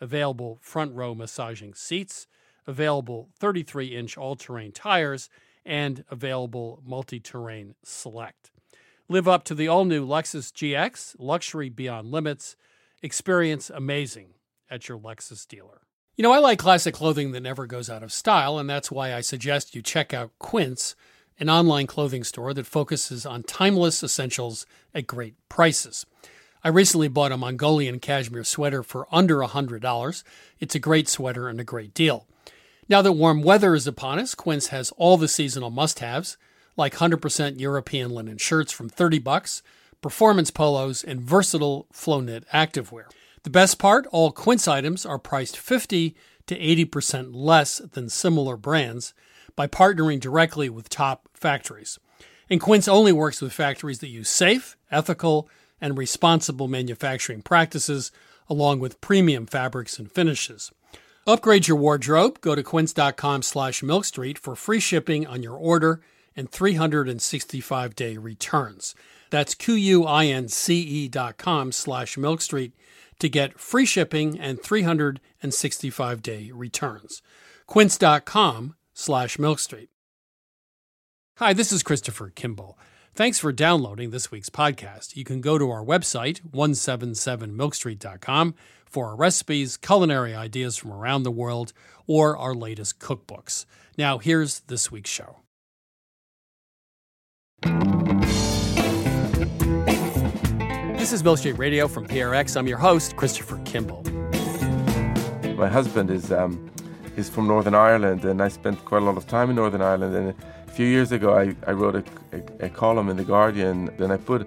available front row massaging seats, available 33 inch all terrain tires, and available multi terrain select. Live up to the all new Lexus GX, luxury beyond limits. Experience amazing at your Lexus dealer. You know, I like classic clothing that never goes out of style, and that's why I suggest you check out Quince, an online clothing store that focuses on timeless essentials at great prices. I recently bought a Mongolian cashmere sweater for under $100. It's a great sweater and a great deal. Now that warm weather is upon us, Quince has all the seasonal must-haves, like 100% European linen shirts from 30 bucks, performance polos, and versatile flow knit activewear. The best part, all Quince items are priced 50 to 80% less than similar brands by partnering directly with top factories. And Quince only works with factories that use safe, ethical, and responsible manufacturing practices along with premium fabrics and finishes. Upgrade your wardrobe. Go to quince.com slash milkstreet for free shipping on your order and 365-day returns. That's Q-U-I-N-C-E dot com slash milkstreet to get free shipping and 365-day returns. Quince.com slash milkstreet. Hi, this is Christopher Kimball. Thanks for downloading this week's podcast. You can go to our website, 177milkstreet.com, for our recipes, culinary ideas from around the world, or our latest cookbooks. Now, here's this week's show. This is Milk Street Radio from PRX. I'm your host, Christopher Kimball. My husband is um, is from Northern Ireland, and I spent quite a lot of time in Northern Ireland. And a few years ago, I, I wrote a, a, a column in the Guardian, and I put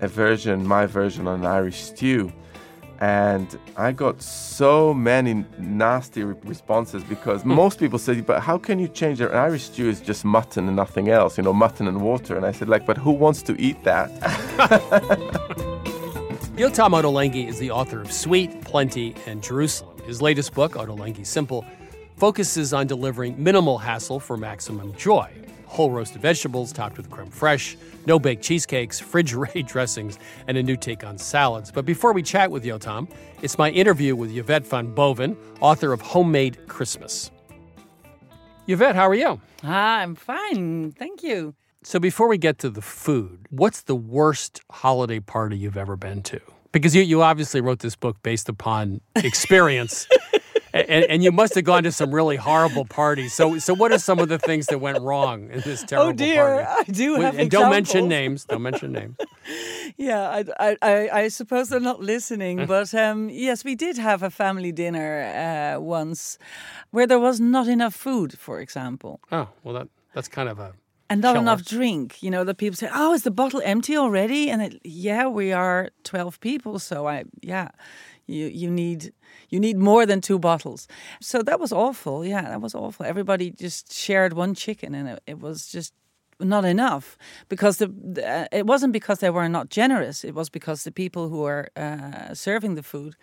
a version, my version, on an Irish stew and I got so many nasty re- responses because most people said, "But how can you change it? An Irish stew is just mutton and nothing else, you know, mutton and water." And I said, "Like, but who wants to eat that?" Yotam Ottolenghi is the author of Sweet, Plenty, and Jerusalem. His latest book, Ottolenghi Simple, focuses on delivering minimal hassle for maximum joy. Whole roasted vegetables topped with creme fraiche, no baked cheesecakes, fridge ready dressings, and a new take on salads. But before we chat with Yotam, it's my interview with Yvette van Boven, author of Homemade Christmas. Yvette, how are you? Ah, I'm fine. Thank you. So before we get to the food, what's the worst holiday party you've ever been to? Because you, you obviously wrote this book based upon experience. And, and, you must have gone to some really horrible parties. So, so what are some of the things that went wrong in this terrible oh dear, party? I do have And examples. don't mention names. Don't mention names. yeah, I, I, I, suppose they're not listening, but um, yes, we did have a family dinner uh, once where there was not enough food, for example. Oh well, that that's kind of a and not killer. enough drink. You know, the people say, "Oh, is the bottle empty already?" And it, yeah, we are twelve people, so I yeah, you you need you need more than two bottles. So that was awful. Yeah, that was awful. Everybody just shared one chicken, and it, it was just not enough because the, the uh, it wasn't because they were not generous. It was because the people who were uh, serving the food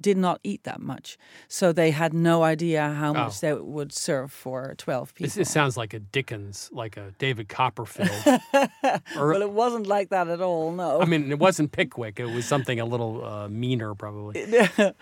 did not eat that much, so they had no idea how much Oh. they would serve for twelve people. This, this sounds like a Dickens, like a David Copperfield. or, well, it wasn't like that at all. No. I mean, it wasn't Pickwick. It was something a little uh, meaner, probably.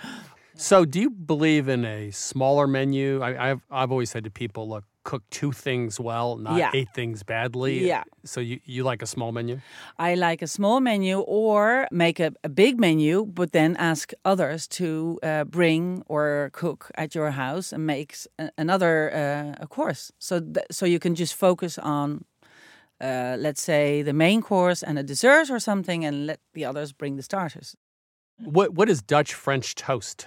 So, do you believe in a smaller menu? I, I've I've always said to people, look, cook two things well, not Yeah. eight things badly. Yeah. So you, you like a small menu? I like a small menu or make a, a big menu, but then ask others to uh, bring or cook at your house and make a- another uh, a course. So th- so you can just focus on. Uh, let's say the main course and a dessert or something, and let the others bring the starters. What what is Dutch French toast?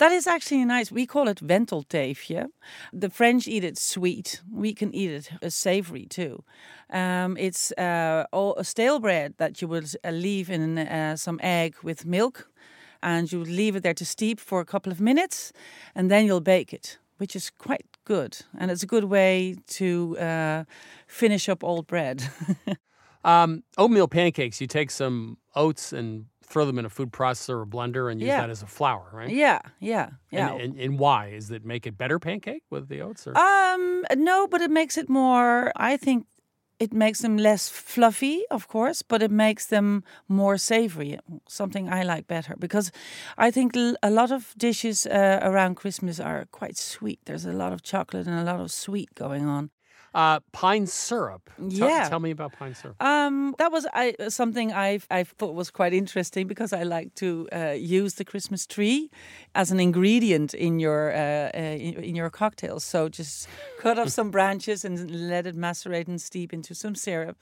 That is actually nice. We call it wentelteefje. The French eat it sweet. We can eat it uh, savory too. Um, it's uh, a stale bread that you would uh, leave in uh, some egg with milk, and you leave it there to steep for a couple of minutes, and then you'll bake it, which is quite good. And it's a good way to finish up old bread. Um, oatmeal pancakes. You take some oats and throw them in a food processor or blender and use Yeah. that as a flour, right? yeah, yeah, yeah. And, and, and why? Is it make it better pancake with the oats? Or? Um, no, but it makes it more. I think it makes them less fluffy, of course, but it makes them more savory. Something I like better because I think a lot of dishes uh, around Christmas are quite sweet. There's a lot of chocolate and a lot of sweet going on. Uh, pine syrup. Tell- Yeah. Tell me about pine syrup. Um, that was I, something I I thought was quite interesting because I like to uh, use the Christmas tree as an ingredient in your uh, uh, in, in your cocktails. So just cut off some branches and let it macerate and steep into some syrup,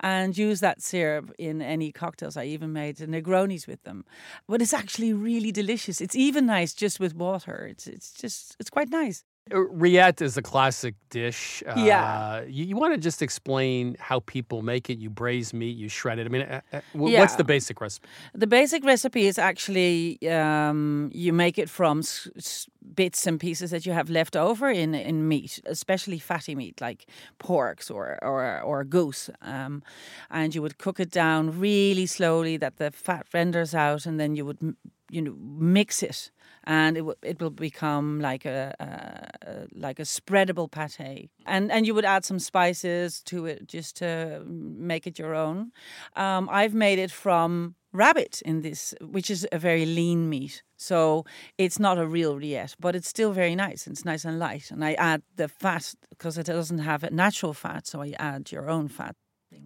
and use that syrup in any cocktails. I even made Negronis with them, but it's actually really delicious. It's even nice just with water. It's it's just it's quite nice. Uh, Rillette is a classic dish. Uh, Yeah. You, you want to just explain how people make it? You braise meat, you shred it. I mean, uh, uh, wh- Yeah. what's the basic recipe? The basic recipe is actually um, you make it from s- s- bits and pieces that you have left over in in meat, especially fatty meat like porks or or, or goose, um, and you would cook it down really slowly that the fat renders out, and then you would m- you know mix it, and it w- it will become like a, a, a like a spreadable pate, and and you would add some spices to it just to make it your own. Um, I've made it from rabbit in this, which is a very lean meat. So it's not a real rillette, but it's still very nice. It's nice and light. And I add the fat because it doesn't have a natural fat, so I add your own fat.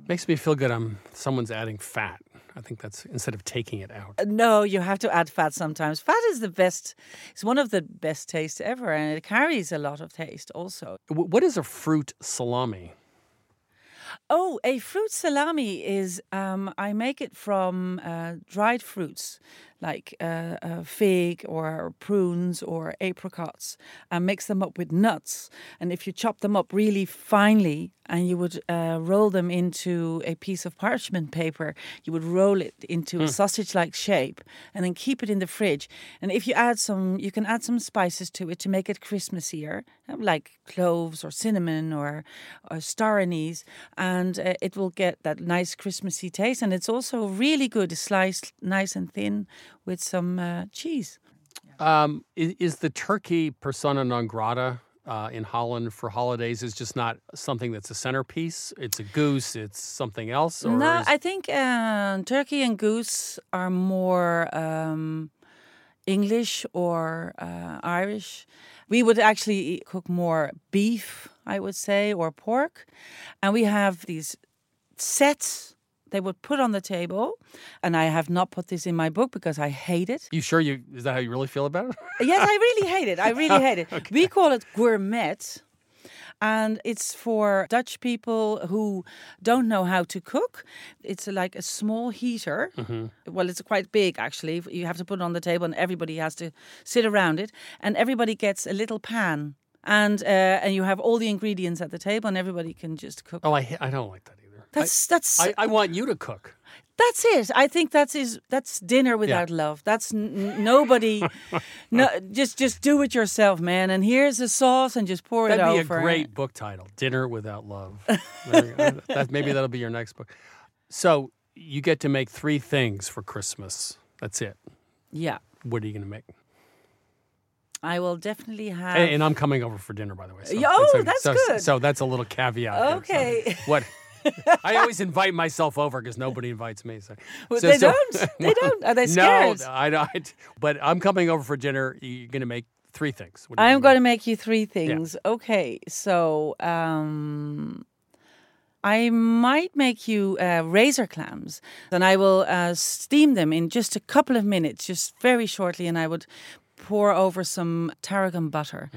Makes me feel good. I'm someone's adding fat. I think that's instead of taking it out. Uh, No, you have to add fat sometimes. Fat is the best. It's one of the best tastes ever, and it carries a lot of taste also. What is a fruit salami? Oh, a fruit salami is um, I make it from uh, dried fruits like uh, a fig or prunes or apricots, and mix them up with nuts. And if you chop them up really finely, and you would uh, roll them into a piece of parchment paper, you would roll it into a sausage-like shape, and then keep it in the fridge. And if you add some, you can add some spices to it to make it Christmassier, uh, like cloves or cinnamon or or star anise, and uh, it will get that nice Christmassy taste. And it's also really good, sliced nice and thin with some uh, cheese. Um, is, is the turkey persona non grata uh, in Holland for holidays? Is just not something that's a centerpiece. It's a goose. It's something else. Or no, is- I think uh, turkey and goose are more um, English or uh, Irish. We would actually cook more beef, I would say, or pork. And we have these sets they would put on the table. And I have not put this in my book because I hate it. you sure you is that how you really feel about it? Yes, I really hate it. I really hate it. We call it gourmet. And it's for Dutch people who don't know how to cook. It's like a small heater. Well, it's quite big actually. You have to put it on the table, and everybody has to sit around it. And everybody gets a little pan, and uh, and you have all the ingredients at the table, and everybody can just cook. Oh, I I don't like that either. I- That's that's I, I want you to cook. that's it. I think that's is that's dinner without love. That's n- nobody. no, just just do it yourself, man. And here's the sauce, and just pour That'd it be a over. great book title, "Dinner Without Love." That maybe that'll be your next book. So you get to make three things for Christmas. That's it. Yeah, What are you going to make? I will definitely have. And, and I'm coming over for dinner, by the way. So, oh, so- that's so, good. So that's a little caveat. there. So Okay. what? I always invite myself over because nobody invites me. So, Well, so- they so- don't. They don't. Are they scared? No. I don't. But I'm coming over for dinner. You're going to make three things. What are you I'm gonna make you three things. Okay, so um, I might make you uh, razor clams, and I will uh, steam them in just a couple of minutes, just very shortly, and I would pour over some tarragon butter.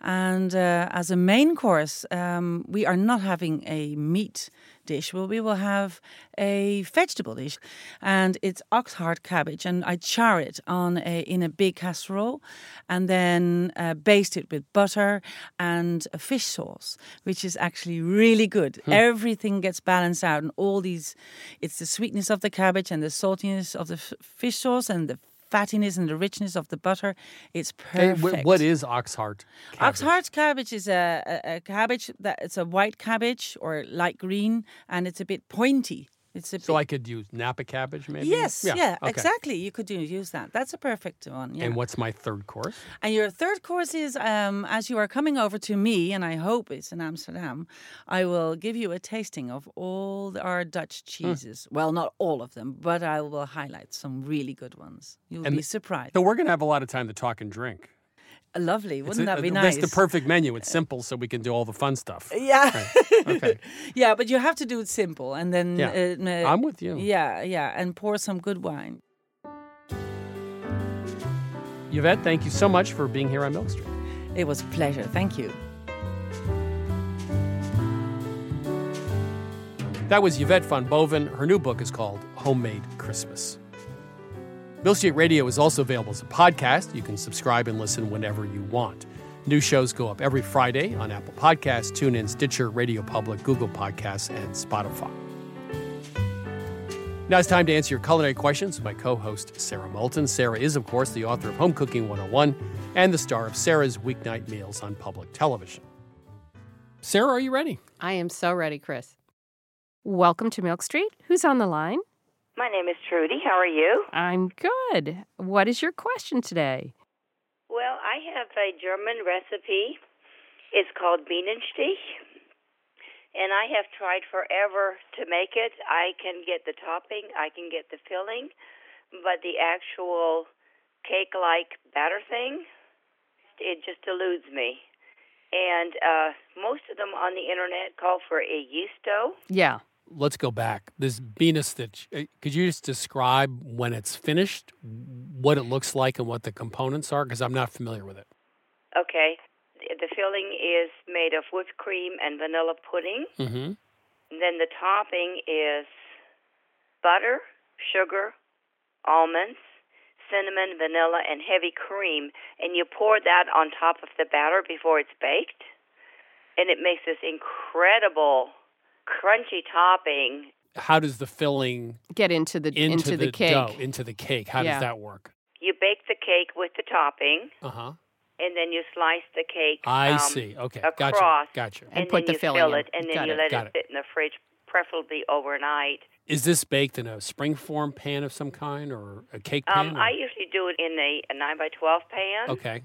And uh, as a main course, um, we are not having a meat dish. Well, we will have a vegetable dish, and it's oxheart cabbage, and I char it on a in a big casserole, and then uh, baste it with butter and a fish sauce, which is actually really good. Everything gets balanced out, and all these, it's the sweetness of the cabbage and the saltiness of the f- fish sauce and the fattiness and the richness of the butter. It's perfect. wh- what is oxheart? cabbage? Oxheart cabbage is a, a, a cabbage that it's a white cabbage or light green, and it's a bit pointy. It's a So bit, I could use Napa cabbage, maybe. yes, yeah, okay. exactly. You could do, use that. That's a perfect one. Yeah. And what's my third course? And your third course is um, as you are coming over to me, and I hope it's in Amsterdam, I will give you a tasting of all our Dutch cheeses. Well, not all of them, but I will highlight some really good ones. You'll And be surprised. So we're going to have a lot of time to talk and drink. Lovely, wouldn't a- that be uh, nice? That's the perfect menu. It's simple, so we can do all the fun stuff. Yeah. Okay. yeah, but you have to do it simple, and then Yeah. uh, uh, I'm with you. Yeah, yeah, and pour some good wine. Yvette, thank you so much for being here on Milk Street. It was a pleasure. Thank you. That was Yvette van Boven. Her new book is called Homemade Christmas. Milk Street Radio is also available as a podcast. You can subscribe and listen whenever you want. New shows go up every Friday on Apple Podcasts, TuneIn, Stitcher, Radio Public, Google Podcasts, and Spotify. Now it's time to answer your culinary questions with my co host, Sara Moulton. Sara is, of course, the author of Home Cooking 101 and the star of Sara's Weeknight Meals on public television. Sara, are you ready? I am so ready, Chris. Welcome to Milk Street. Who's on the line? My name is Trudy. How are you? I'm good. What is your question today? Well, I have a German recipe. It's called Bienenstich. And I have tried forever to make it. I can get the topping, I can get the filling, but the actual cake like batter thing, it just eludes me. And uh, most of them on the internet call for a yeast dough. Yeah. Let's go back. This Bina stitch, uh, could you just describe when it's finished, what it looks like, and what the components are? Because I'm not familiar with it. Okay. The filling is made of whipped cream and vanilla pudding. Mm-hmm. Then the topping is butter, sugar, almonds, cinnamon, vanilla, and heavy cream, and you pour that on top of the batter before it's baked, and it makes this incredible crunchy topping. How does the filling Get into the into, the, cake. dough, into the cake? How Yeah. does that work? You bake the cake with the topping, Uh huh. and then you slice the cake. I um, see. Okay, across, gotcha. Gotcha. And and put then the you filling fill in. it, and then Got you it. let Got it it. sit in the fridge, preferably overnight. Is this baked in a springform pan of some kind or a cake pan? Um, I usually do it in a, a nine by twelve pan. Okay.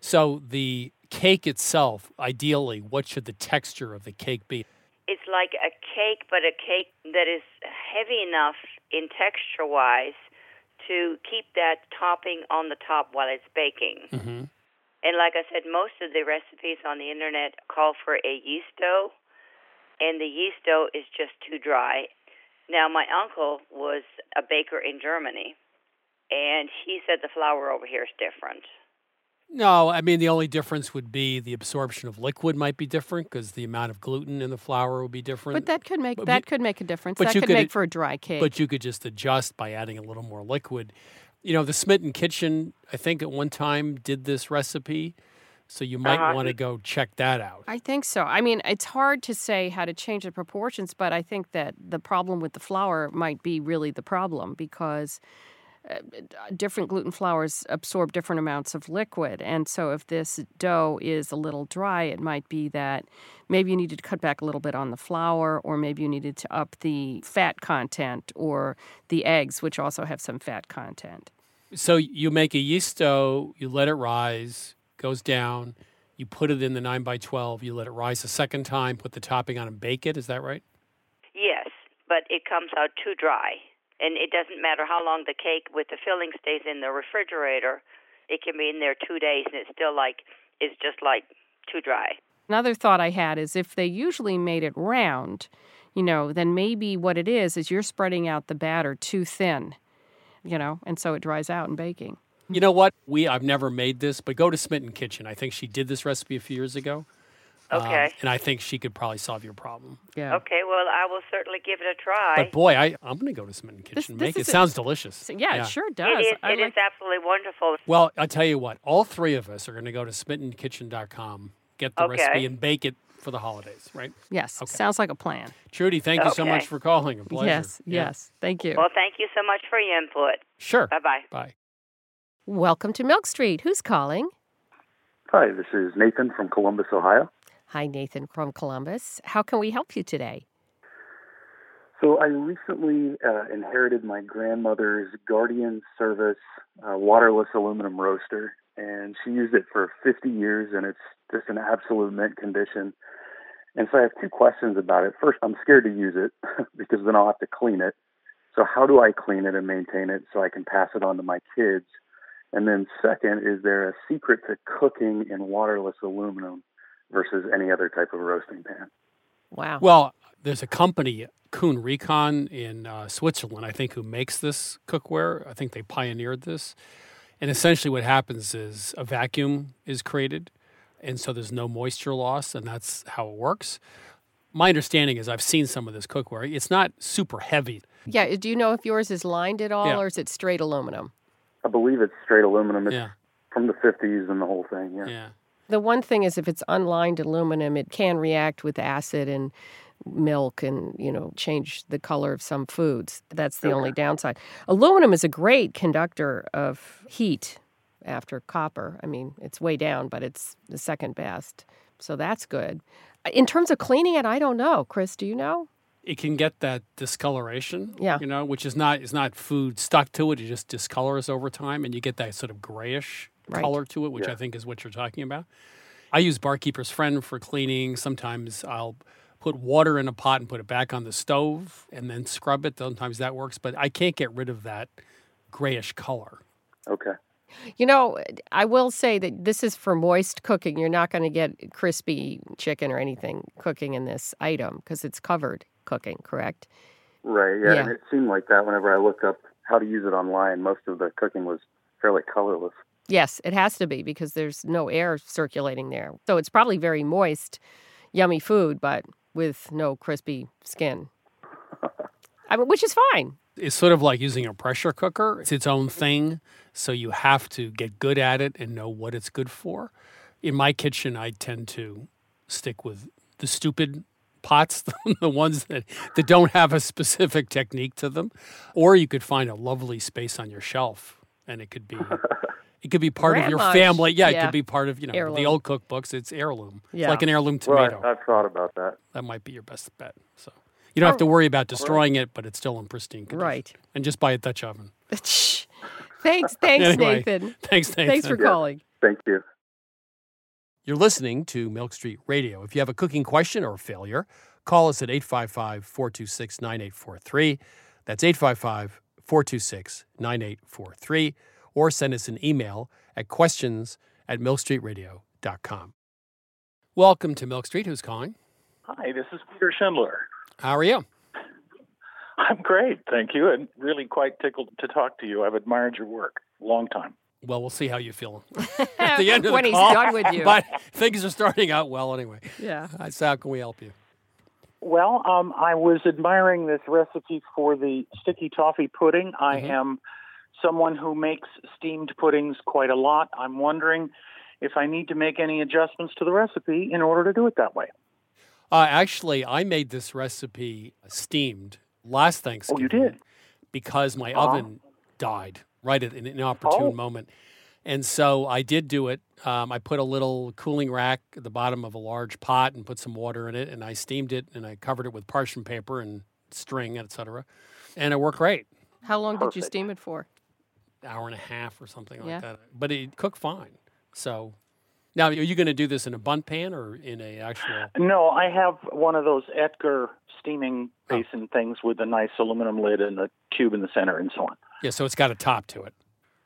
So the cake itself, ideally, what should the texture of the cake be? It's like a cake, but a cake that is heavy enough in texture wise to keep that topping on the top while it's baking. Mm-hmm. And like I said, most of the recipes on the internet call for a yeast dough, and the yeast dough is just too dry. Now, my uncle was a baker in Germany, and he said the flour over here is different. No, I mean the only difference would be the absorption of liquid might be different because the amount of gluten in the flour would be different. But that could make But that you- could make a difference. but that you could could- make for a dry cake. But you could just adjust by adding a little more liquid. You know, the Smitten Kitchen, I think at one time did this recipe, so you might Uh-huh. want to go check that out. I think so. I mean, it's hard to say how to change the proportions, but I think that the problem with the flour might be really the problem because Uh, different gluten flours absorb different amounts of liquid. And so if this dough is a little dry, it might be that maybe you needed to cut back a little bit on the flour, or maybe you needed to up the fat content or the eggs, which also have some fat content. So you make a yeast dough, you let it rise, goes down, you put it in the 9 by 12 you let it rise a second time, put the topping on and bake it. Is that right? Yes, but it comes out too dry. And it doesn't matter how long the cake with the filling stays in the refrigerator. It can be in there two days, and it's still like it's just like too dry. Another thought I had is if they usually made it round, you know, then maybe what it is is you're spreading out the batter too thin, you know, and so it dries out in baking. You know what? We I've never made this, but go to Smitten Kitchen. I think she did this recipe a few years ago. Um, Okay. and I think she could probably solve your problem. Yeah. Okay, well, I will certainly give it a try. But boy, I, I'm going to go to Smitten Kitchen. This- and this make it. is a- sounds delicious. So, yeah, it sure does. it is, I it is like- absolutely wonderful. Well, I'll tell you what, all three of us are going to go to smittenkitchen.com, get the Okay. recipe, and bake it for the holidays, right? yes, Okay. sounds like a plan. Trudy, thank you so much for calling. A pleasure. Yes, Yeah. yes. Thank you. Well, thank you so much for your input. Sure. Bye bye. Bye. Welcome to Milk Street. Who's calling? Hi, this is Nathan from Columbus, Ohio. Hi, Nathan from Columbus. How can we help you today? So I recently uh, inherited my grandmother's Guardian Service uh, waterless aluminum roaster, and she used it for 50 years, and it's just an absolute mint condition. And so I have two questions about it. First, I'm scared to use it because then I'll have to clean it. So how do I clean it and maintain it so I can pass it on to my kids? And then second, is there a secret to cooking in waterless aluminum versus any other type of roasting pan? Wow. Well, there's a company, Kuhn Rikon in uh, Switzerland, I think, who makes this cookware. I think they pioneered this. And essentially, what happens is a vacuum is created, and so there's no moisture loss, and that's how it works. My understanding is I've seen some of this cookware. It's not super heavy. yeah, do you know if yours is lined at all Yeah. or is it straight aluminum? I believe it's straight aluminum. It's Yeah, from the 50s and the whole thing. Yeah. yeah. The one thing is if it's unlined aluminum, it can react with acid and milk and, you know, change the color of some foods. That's the only downside. Aluminum is a great conductor of heat after copper. I mean, it's way down, but it's the second best. So that's good. In terms of cleaning it, I don't know. Chris, do you know? It can get that discoloration, Yeah. you know, which is not is not food stuck to it. It just discolors over time, and you get that sort of grayish Right. color to it, which Yeah. I think is what you're talking about. I use Barkeeper's Friend for cleaning. Sometimes I'll put water in a pot and put it back on the stove and then scrub it. Sometimes that works, but I can't get rid of that grayish color. Okay. You know, I will say that this is for moist cooking. You're not going to get crispy chicken or anything cooking in this item because it's covered cooking, correct? Right. Yeah. Yeah. And it seemed like that whenever I looked up how to use it online. Most of the cooking was fairly colorless. Yes, it has to be because there's no air circulating there. So it's probably very moist, yummy food, but with no crispy skin. I mean, which is fine. It's sort of like using a pressure cooker. It's its own thing, so you have to get good at it and know what it's good for. In my kitchen, I tend to stick with the stupid pots, the ones that, that don't have a specific technique to them. Or you could find a lovely space on your shelf and it could be it could be part of your family. Yeah, it could be part of, you know, the old cookbooks. It's heirloom. It's like an heirloom Right, tomato. I've thought about that. that might be your best bet. So you don't have to oh. worry about destroying it, but it's still in pristine condition. Right. And just buy a Dutch oven. thanks, thanks, Anyway, Nathan. Thanks, Nathan. Thanks for calling. Thank you. You're listening to Milk Street Radio. If you have a cooking question or a failure, call us at 855 426 9843. That's 855 426 9843. Or send us an email at questions at milkstreetradio.com. Welcome to Milk Street. Who's calling? Hi, this is Peter Schindler. How are you? I'm great, thank you, and really quite tickled to talk to you. I've admired your work a long time. Well, we'll see how you feel at the end of when the he's done with you. But things are starting out well anyway. yeah. Uh, So how can we help you? Well, um, I was admiring this recipe for the sticky toffee pudding. I Mhm. am someone who makes steamed puddings quite a lot. I'm wondering if I need to make any adjustments to the recipe in order to do it that way. Uh, actually, I made this recipe steamed last Thanksgiving. Oh, Thanksgiving. you did? Because my Ah. oven died right at an inopportune Oh. moment. And so I did do it. Um, I put a little cooling rack at the bottom of a large pot and put some water in it, and I steamed it and I covered it with parchment paper and string, etc. And it worked great. How long did you steam it for? Hour and a half or something Yeah. like that. But it cooked fine. So now, are you going to do this in a Bundt pan or in a actual? No, I have one of those Etgar steaming Oh. basin things with a nice aluminum lid and a tube in the center and so on. Yeah, so it's got a top to it.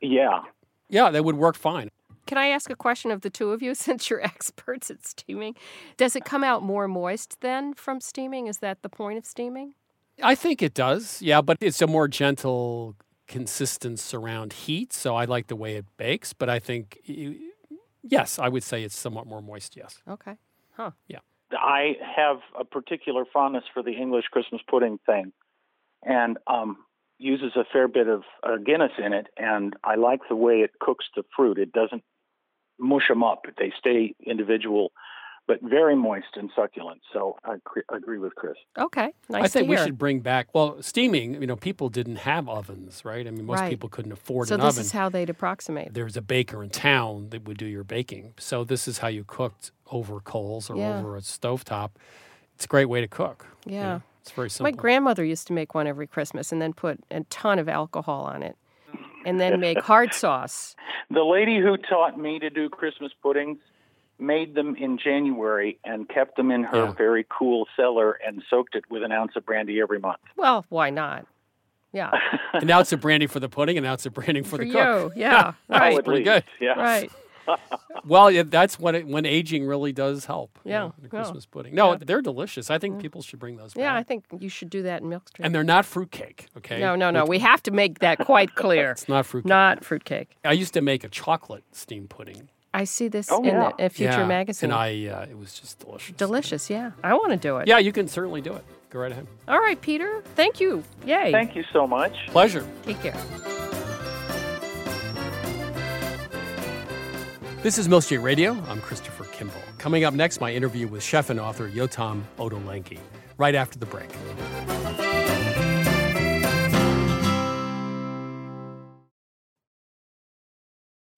Yeah. Yeah, that would work fine. Can I ask a question of the two of you since you're experts at steaming? Does it come out more moist then from steaming? Is that the point of steaming? I think it does. Yeah, but it's a more gentle consistence around heat, so I like the way it bakes. But I think, yes, I would say it's somewhat more moist. Yes. Okay. Huh. Yeah. I have a particular fondness for the English Christmas pudding thing, and um, uses a fair bit of uh, Guinness in it. And I like the way it cooks the fruit. It doesn't mush them up; they stay individual, but very moist and succulent. So I cre- agree with Chris. Okay. Nice I think to we should bring back. Well, steaming. You know, people didn't have ovens, right? I mean, most Right. people couldn't afford So an this is how they'd approximate. there was a baker in town that would do your baking. So this is how you cooked over coals or Yeah. over a stovetop. It's a great way to cook. you Yeah. know. It's very simple. My grandmother used to make one every Christmas and then put a ton of alcohol on it and then make hard sauce. The lady who taught me to do Christmas puddings made them in January and kept them in her Yeah. very cool cellar and soaked it with an ounce of brandy every month. Well, why not? Yeah. and now it's a brandy for the pudding, and now it's a brandy for, For the you. cook. Yeah. Right. at pretty least. good. Yeah. Right. Well, yeah, that's when it, when aging really does help. you Yeah, know, the yeah. Christmas pudding. No, Yeah. they're delicious. I think mm. people should bring those. Yeah, I think you should do that in Milk Street. and they're not fruitcake. Okay. no, no, no. With- We have to make that quite clear. It's not fruitcake. Not fruitcake. I used to make a chocolate steam pudding. I see this Oh, in yeah. the in Future yeah, Magazine. and I uh, it was just delicious. Delicious, yeah. I want to do it. Yeah, you can certainly do it. Go right ahead. All right, Peter. Thank you. Yay. Thank you so much. Pleasure. Take care. This is Milk Street Radio. I'm Christopher Kimball. Coming up next, my interview with chef and author Yotam Ottolenghi, right after the break.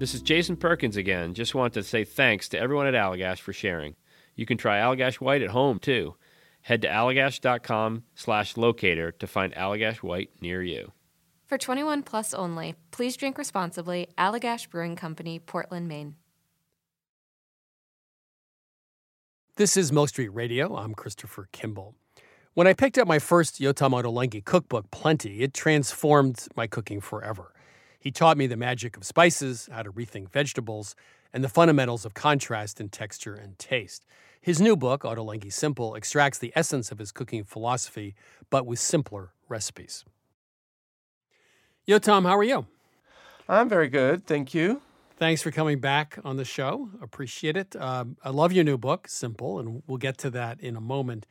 This is Jason Perkins again. Just want to say thanks to everyone at Allagash for sharing. You can try Allagash White at home too. Head to allagash.com slash locator to find Allagash White near you. For 21 plus only, please drink responsibly. Allagash Brewing Company, Portland, Maine. This is Milk Street Radio. I'm Christopher Kimball. When I picked up my first Yotam Ottolenghi cookbook, Plenty, it transformed my cooking forever. He taught me the magic of spices, how to rethink vegetables, and the fundamentals of contrast in texture and taste. His new book, Ottolenghi Simple, extracts the essence of his cooking philosophy, but with simpler recipes. Yotam, how are you? I'm very good, thank you. Thanks for coming back on the show. Appreciate it. Um, I love your new book, Simple, and we'll get to that in a moment.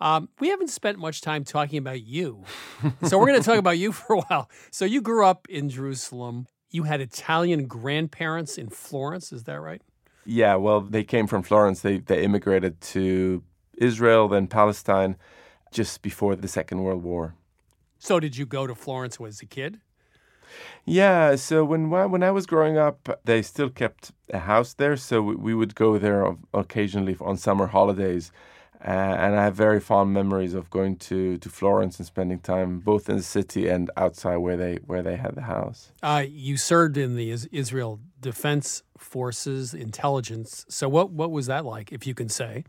Um, we haven't spent much time talking about you. so we're going to talk about you for a while. So you grew up in Jerusalem. You had Italian grandparents in Florence, is that right? Yeah, well, they came from Florence. They, they immigrated to Israel, then Palestine, just before the Second World War. So did you go to Florence as a kid? Yeah, so when when I was growing up, they still kept a house there, so we would go there occasionally on summer holidays. Uh, and I have very fond memories of going to, to Florence and spending time both in the city and outside where they where they had the house. Uh, you served in the Israel Defense Forces intelligence. So what what was that like, if you can say?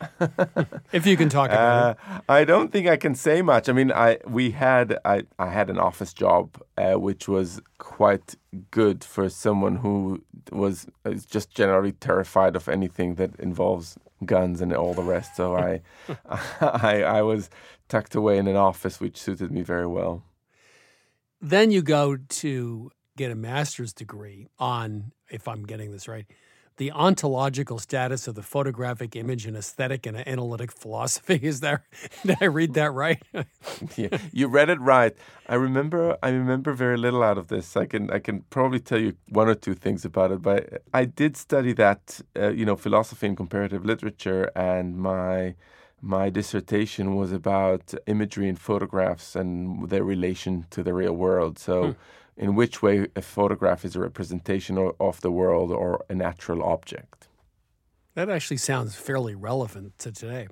if you can talk about uh, it. I don't think I can say much. I mean, I we had I, I had an office job uh, which was quite good for someone who was just generally terrified of anything that involves guns and all the rest. So I, I, I was tucked away in an office, which suited me very well. Then you go to get a master's degree on, if I'm getting this right, the ontological status of the photographic image in aesthetic and analytic philosophy. Is there? Did I read that right? yeah, you read it right. I remember. I remember very little out of this. I can. I can probably tell you one or two things about it. But I did study that. Uh, you know, philosophy and comparative literature, and my my dissertation was about imagery and photographs and their relation to the real world. So. Hmm in which way a photograph is a representation of the world or a natural object. That actually sounds fairly relevant to today.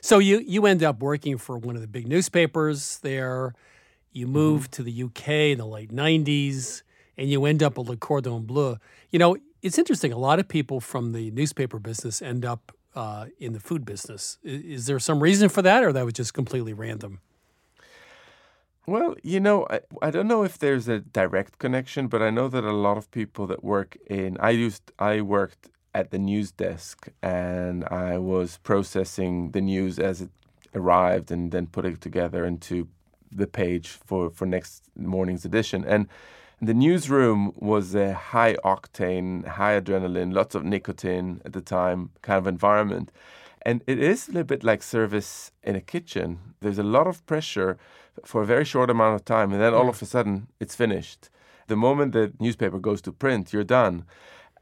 So you you end up working for one of the big newspapers there. You mm-hmm. move mm-hmm. to the UK in the late 90s and you end up at Le Cordon Bleu. You know, it's interesting. A lot of people from the newspaper business end up uh, in the food business. Is, is there some reason for that, or that was just completely random? Well, you know, I, I don't know if there's a direct connection, but I know that a lot of people that work in I used I worked at the news desk and I was processing the news as it arrived and then putting it together into the page for, for next morning's edition. And the newsroom was a high octane, high adrenaline, lots of nicotine at the time kind of environment. And it is a little bit like service in a kitchen. There's a lot of pressure for a very short amount of time, and then all of a sudden it's finished. The moment the newspaper goes to print, you're done.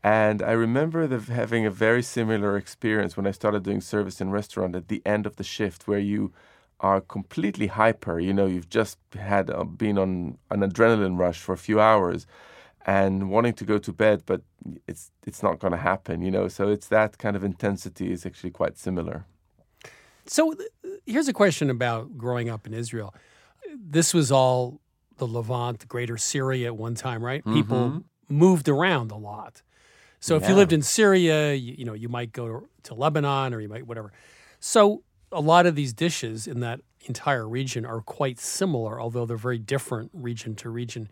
And I remember the, having a very similar experience when I started doing service in restaurant at the end of the shift, where you are completely hyper. You know, you've just had uh, been on an adrenaline rush for a few hours, and wanting to go to bed, but it's it's not going to happen. You know, so it's that kind of intensity is actually quite similar. So here's a question about growing up in Israel this was all the Levant, the greater Syria at one time, right? Mm-hmm. People moved around a lot. So yeah. if you lived in Syria, you, you, know, you might go to Lebanon or you might whatever. So a lot of these dishes in that entire region are quite similar, although they're very different region to region.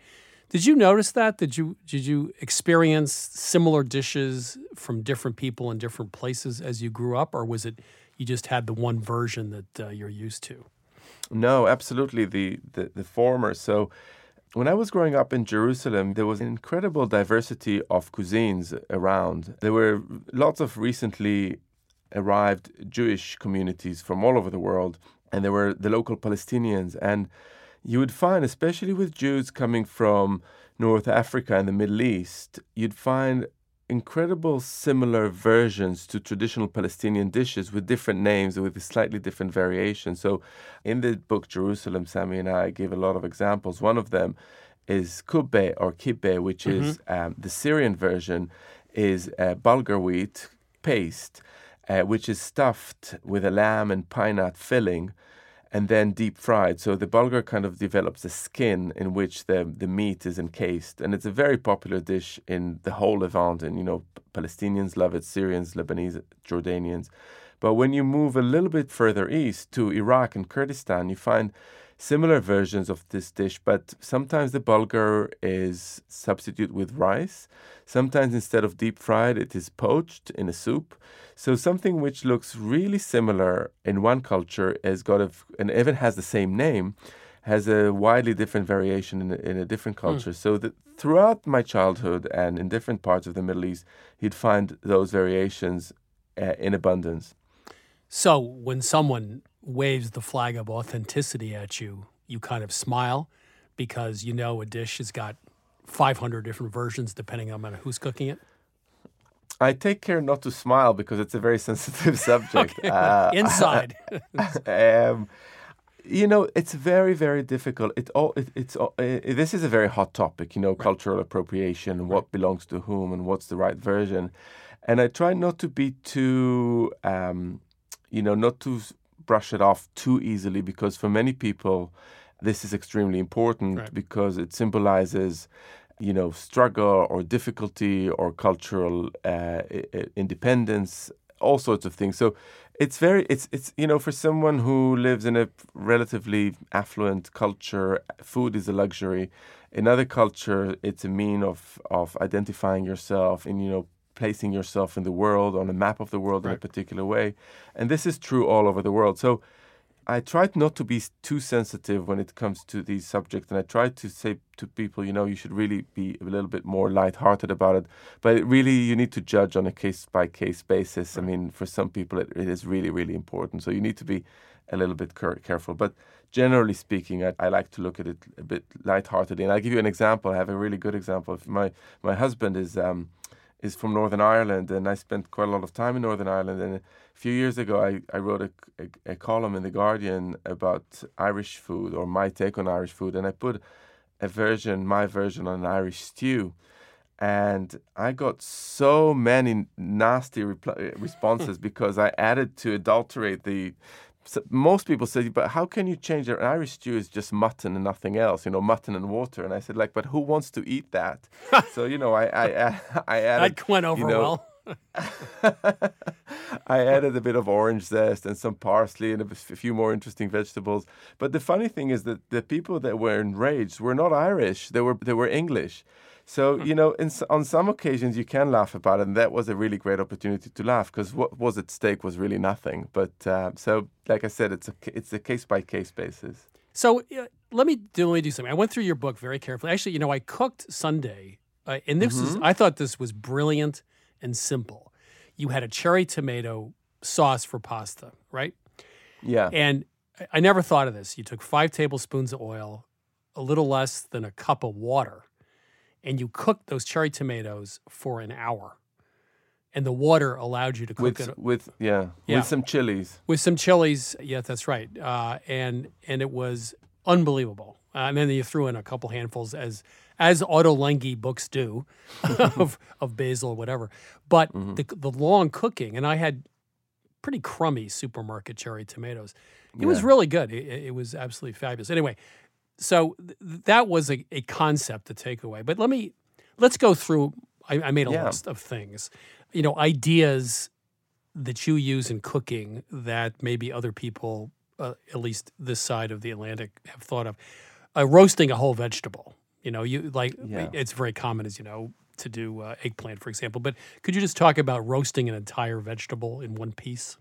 Did you notice that? Did you did you experience similar dishes from different people in different places as you grew up, or was it you just had the one version that uh, you're used to? No, absolutely the, the, the former. So when I was growing up in Jerusalem, there was an incredible diversity of cuisines around. There were lots of recently arrived Jewish communities from all over the world, and there were the local Palestinians. And you would find, especially with Jews coming from North Africa and the Middle East, you'd find incredible similar versions to traditional Palestinian dishes with different names, with slightly different variations. So, in the book Jerusalem, Sami and I give a lot of examples. One of them is kubbe or kibbe, which mm-hmm. is um, the Syrian version, is uh, bulgur wheat paste, uh, which is stuffed with a lamb and pine nut filling and then deep fried. So the bulgur kind of develops a skin in which the, the meat is encased. And it's a very popular dish in the whole Levant. And, you know, Palestinians love it, Syrians, Lebanese, Jordanians. But when you move a little bit further east to Iraq and Kurdistan, you find similar versions of this dish, but sometimes the bulgur is substituted with rice. Sometimes instead of deep fried, it is poached in a soup. So something which looks really similar in one culture has got a, and even has the same name, has a widely different variation in a, in a different hmm. culture. Mm. So that throughout my childhood and in different parts of the Middle East, you'd find those variations uh, in abundance. So when someone waves the flag of authenticity at you, you kind of smile because you know a dish has got 500 different versions depending on who's cooking it? I take care not to smile because it's a very sensitive subject. okay. uh, Inside. um, you know, it's very, very difficult. It all, it, it's uh, this is a very hot topic. You know, right. cultural appropriation, right. what belongs to whom, and what's the right version. And I try not to be too, um, you know, not to brush it off too easily because for many people, this is extremely important right. because it symbolizes you know struggle or difficulty or cultural uh, independence all sorts of things so it's very it's it's you know for someone who lives in a relatively affluent culture food is a luxury in other culture it's a mean of of identifying yourself and you know placing yourself in the world on a map of the world in a particular way. And this is true all over the world. So I tried not to be too sensitive when it comes to these subjects, and I tried to say to people, you know, you should really be a little bit more lighthearted about it. But it really, you need to judge on a case by case basis. I mean, for some people, it, it is really, really important. So you need to be a little bit care- careful. But generally speaking, I, I like to look at it a bit lightheartedly. And I'll give you an example. I have a really good example. My my husband is. Um, is from Northern Ireland, and I spent quite a lot of time in Northern Ireland. And a few years ago, I, I wrote a, a, a column in The Guardian about Irish food or my take on Irish food, and I put a version, my version, on an Irish stew. And I got so many nasty repl- responses because I added to adulterate the. Most people say, but how can you change it? An Irish stew is just mutton and nothing else, you know, mutton and water. And I said, like, but who wants to eat that? so you know, I I I, I added. That went over you know, well. I added a bit of orange zest and some parsley and a few more interesting vegetables. But the funny thing is that the people that were enraged were not Irish; they were they were English. So you know, in, on some occasions you can laugh about it, and that was a really great opportunity to laugh because what was at stake was really nothing. But uh, so, like I said, it's a it's a case by case basis. So uh, let me do let me do something. I went through your book very carefully. Actually, you know, I cooked Sunday, uh, and this is Mhm. I thought this was brilliant and simple. You had a cherry tomato sauce for pasta, right? Yeah. And I- I never thought of this. You took five tablespoons of oil, a little less than a cup of water, and you cooked those cherry tomatoes for an hour. And the water allowed you to cook With it with yeah, Yeah. with some chilies. with some chilies. Yeah, that's right. Uh, and and it was unbelievable. Uh, and then you threw in a couple handfuls as as Ottolenghi books do of of basil or whatever. But the the long cooking, and I had pretty crummy supermarket cherry tomatoes. It was really good. It, it was absolutely fabulous. Anyway, so th- that was a, a concept to take away. But let me let's go through. I, I made a Yeah. list of things, you know, ideas that you use in cooking that maybe other people, uh, at least this side of the Atlantic, have thought of. Uh, roasting a whole vegetable. You know, you like Yeah. it's very common, as you know, to do uh, eggplant, for example. But could you just talk about roasting an entire vegetable in one piece?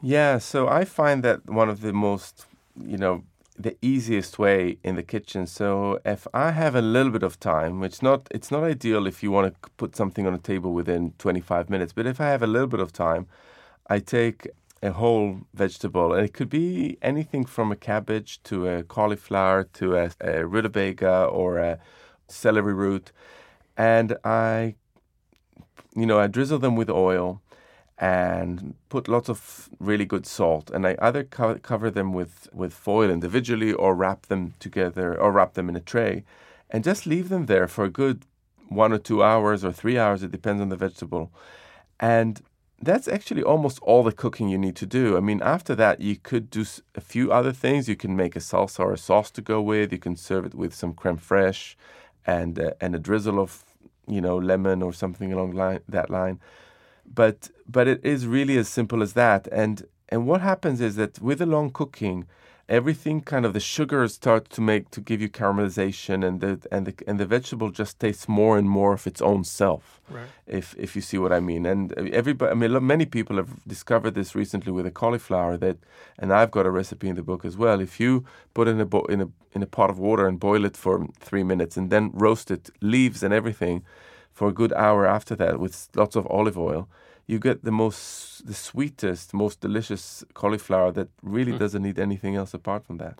Yeah, so I find that one of the most, you know, the easiest way in the kitchen. So if I have a little bit of time, which not it's not ideal if you want to put something on a table within 25 minutes, but if I have a little bit of time, I take a whole vegetable, and it could be anything from a cabbage to a cauliflower to a, a rutabaga or a celery root, and I you know, I drizzle them with oil and put lots of really good salt. And I either co- cover them with, with foil individually or wrap them together or wrap them in a tray and just leave them there for a good one or two hours or three hours. It depends on the vegetable. And that's actually almost all the cooking you need to do. I mean, after that, you could do a few other things. You can make a salsa or a sauce to go with. You can serve it with some creme fraiche and uh, and a drizzle of you know lemon or something along line, that line. But but it is really as simple as that. And and what happens is that with the long cooking, everything kind of the sugar starts to make to give you caramelization, and the and the and the vegetable just tastes more and more of its own self. Right. If if you see what I mean. And everybody, I mean, many people have discovered this recently with a cauliflower that, and I've got a recipe in the book as well. If you put in a bo- in a in a pot of water and boil it for three minutes, and then roast it, leaves and everything, for a good hour after that with lots of olive oil, you get the most, the sweetest, most delicious cauliflower that really Hmm. doesn't need anything else apart from that.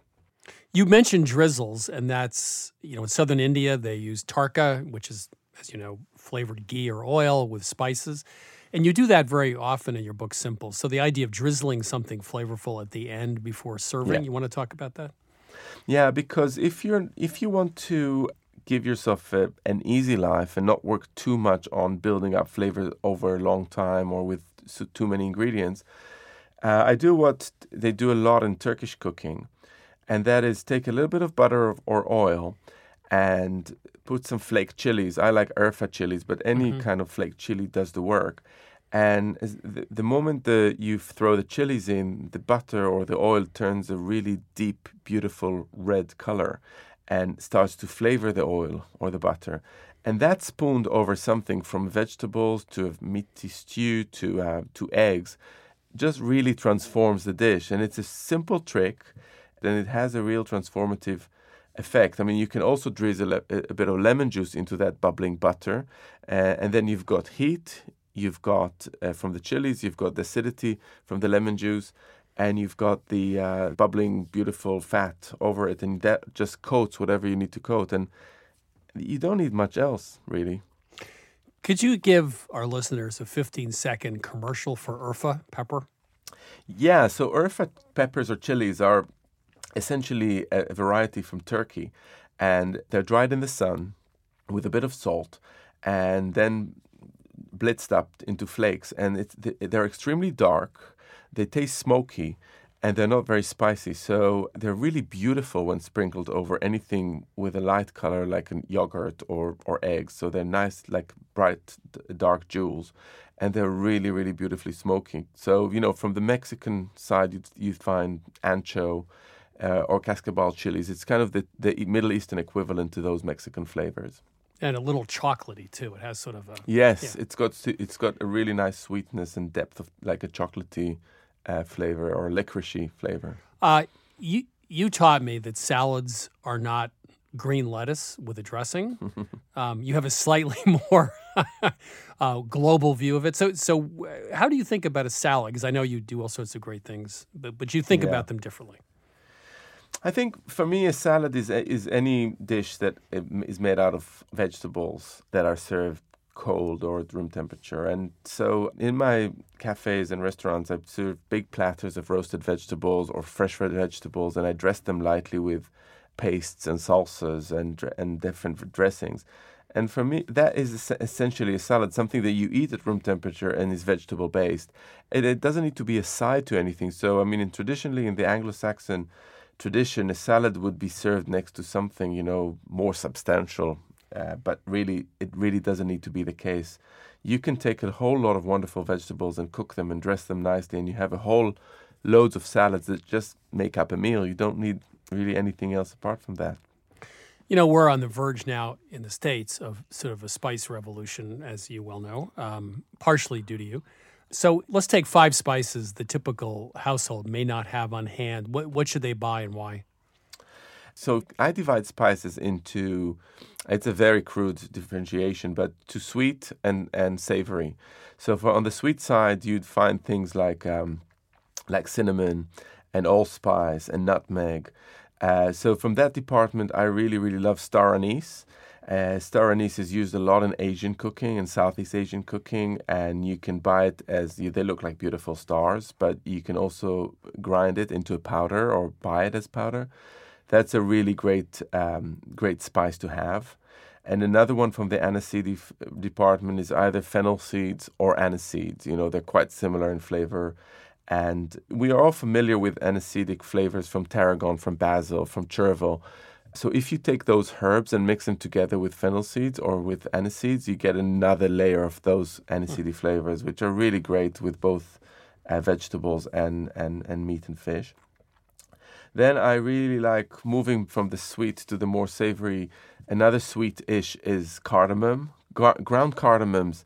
You mentioned drizzles, and that's, you know, in southern India, they use tarka, which is, as you know, flavored ghee or oil with spices. And you do that very often in your book, Simple. So the idea of drizzling something flavorful at the end before serving, Yeah. you want to talk about that? Yeah, because if you're if you want to give yourself a, an easy life and not work too much on building up flavor over a long time or with too many ingredients, uh, I do what they do a lot in Turkish cooking, and that is take a little bit of butter or oil and put some flake chilies. I like Urfa chilies, but any Mhm. kind of flake chili does the work. And the, the moment the, you throw the chilies in, the butter or the oil turns a really deep, beautiful red color and starts to flavor the oil or the butter. and that's spooned over something from vegetables to meaty stew to uh, to eggs, just really transforms the dish. And it's a simple trick, and it has a real transformative effect. I mean, you can also drizzle a, a bit of lemon juice into that bubbling butter, uh, and then you've got heat. You've got uh, from the chilies, you've got the acidity from the lemon juice, and you've got the uh, bubbling, beautiful fat over it, and that just coats whatever you need to coat. And you don't need much else, really. Could you give our listeners a 15 second commercial for Urfa pepper? Yeah, so Urfa peppers or chilies are essentially a variety from Turkey, and they're dried in the sun with a bit of salt, and then blitzed up into flakes. And it's, they're extremely dark. They taste smoky, and they're not very spicy. So they're really beautiful when sprinkled over anything with a light color like a yogurt or, or eggs. So they're nice, like bright, dark jewels. And they're really, really beautifully smoky. So, you know, from the Mexican side, you'd, you'd find ancho uh, or cascabel chilies. It's kind of the, the Middle Eastern equivalent to those Mexican flavors. And a little chocolatey too. It has sort of a yes. yeah. It's got it's got a really nice sweetness and depth of like a chocolatey uh, flavor or licoricey flavor. Uh, you you taught me that salads are not green lettuce with a dressing. um, you have a slightly more uh, global view of it. So so how do you think about a salad? Because I know you do all sorts of great things, but but you think Yeah. about them differently. I think for me, a salad is is any dish that um, made out of vegetables that are served cold or at room temperature. And so, in my cafes and restaurants, I serve big platters of roasted vegetables or fresh red vegetables, and I dress them lightly with pastes and salsas and and different dressings. And for me, that is essentially a salad, something that you eat at room temperature and is vegetable based. It, it doesn't need to be a side to anything. So, I mean, in, traditionally in the Anglo-Saxon tradition, a salad would be served next to something, you know, more substantial. Uh, but really, it really doesn't need to be the case. You can take a whole lot of wonderful vegetables and cook them and dress them nicely, and you have a whole loads of salads that just make up a meal. You don't need really anything else apart from that. You know, we're on the verge now in the States of sort of a spice revolution, as you well know, um, partially due to you. So let's take five spices the typical household may not have on hand. What, what should they buy and why? So I divide spices into it's a very crude differentiation, but to sweet and, and savory. So for on the sweet side, you'd find things like um, like cinnamon and allspice and nutmeg. Uh, so from that department, I really really love star anise. Uh, star anise is used a lot in Asian cooking and Southeast Asian cooking, and you can buy it as you, they look like beautiful stars, but you can also grind it into a powder or buy it as powder. That's a really great um, great spice to have. And another one from the aniseed department is either fennel seeds or anise seeds. You know, they're quite similar in flavor. And we are all familiar with aniseedic flavors from tarragon, from basil, from chervil. So if you take those herbs and mix them together with fennel seeds or with anise seeds, you get another layer of those aniseedy flavors, which are really great with both uh, vegetables and, and, and meat and fish. Then I really like moving from the sweet to the more savory. Another sweet-ish is cardamom. Gar- ground cardamoms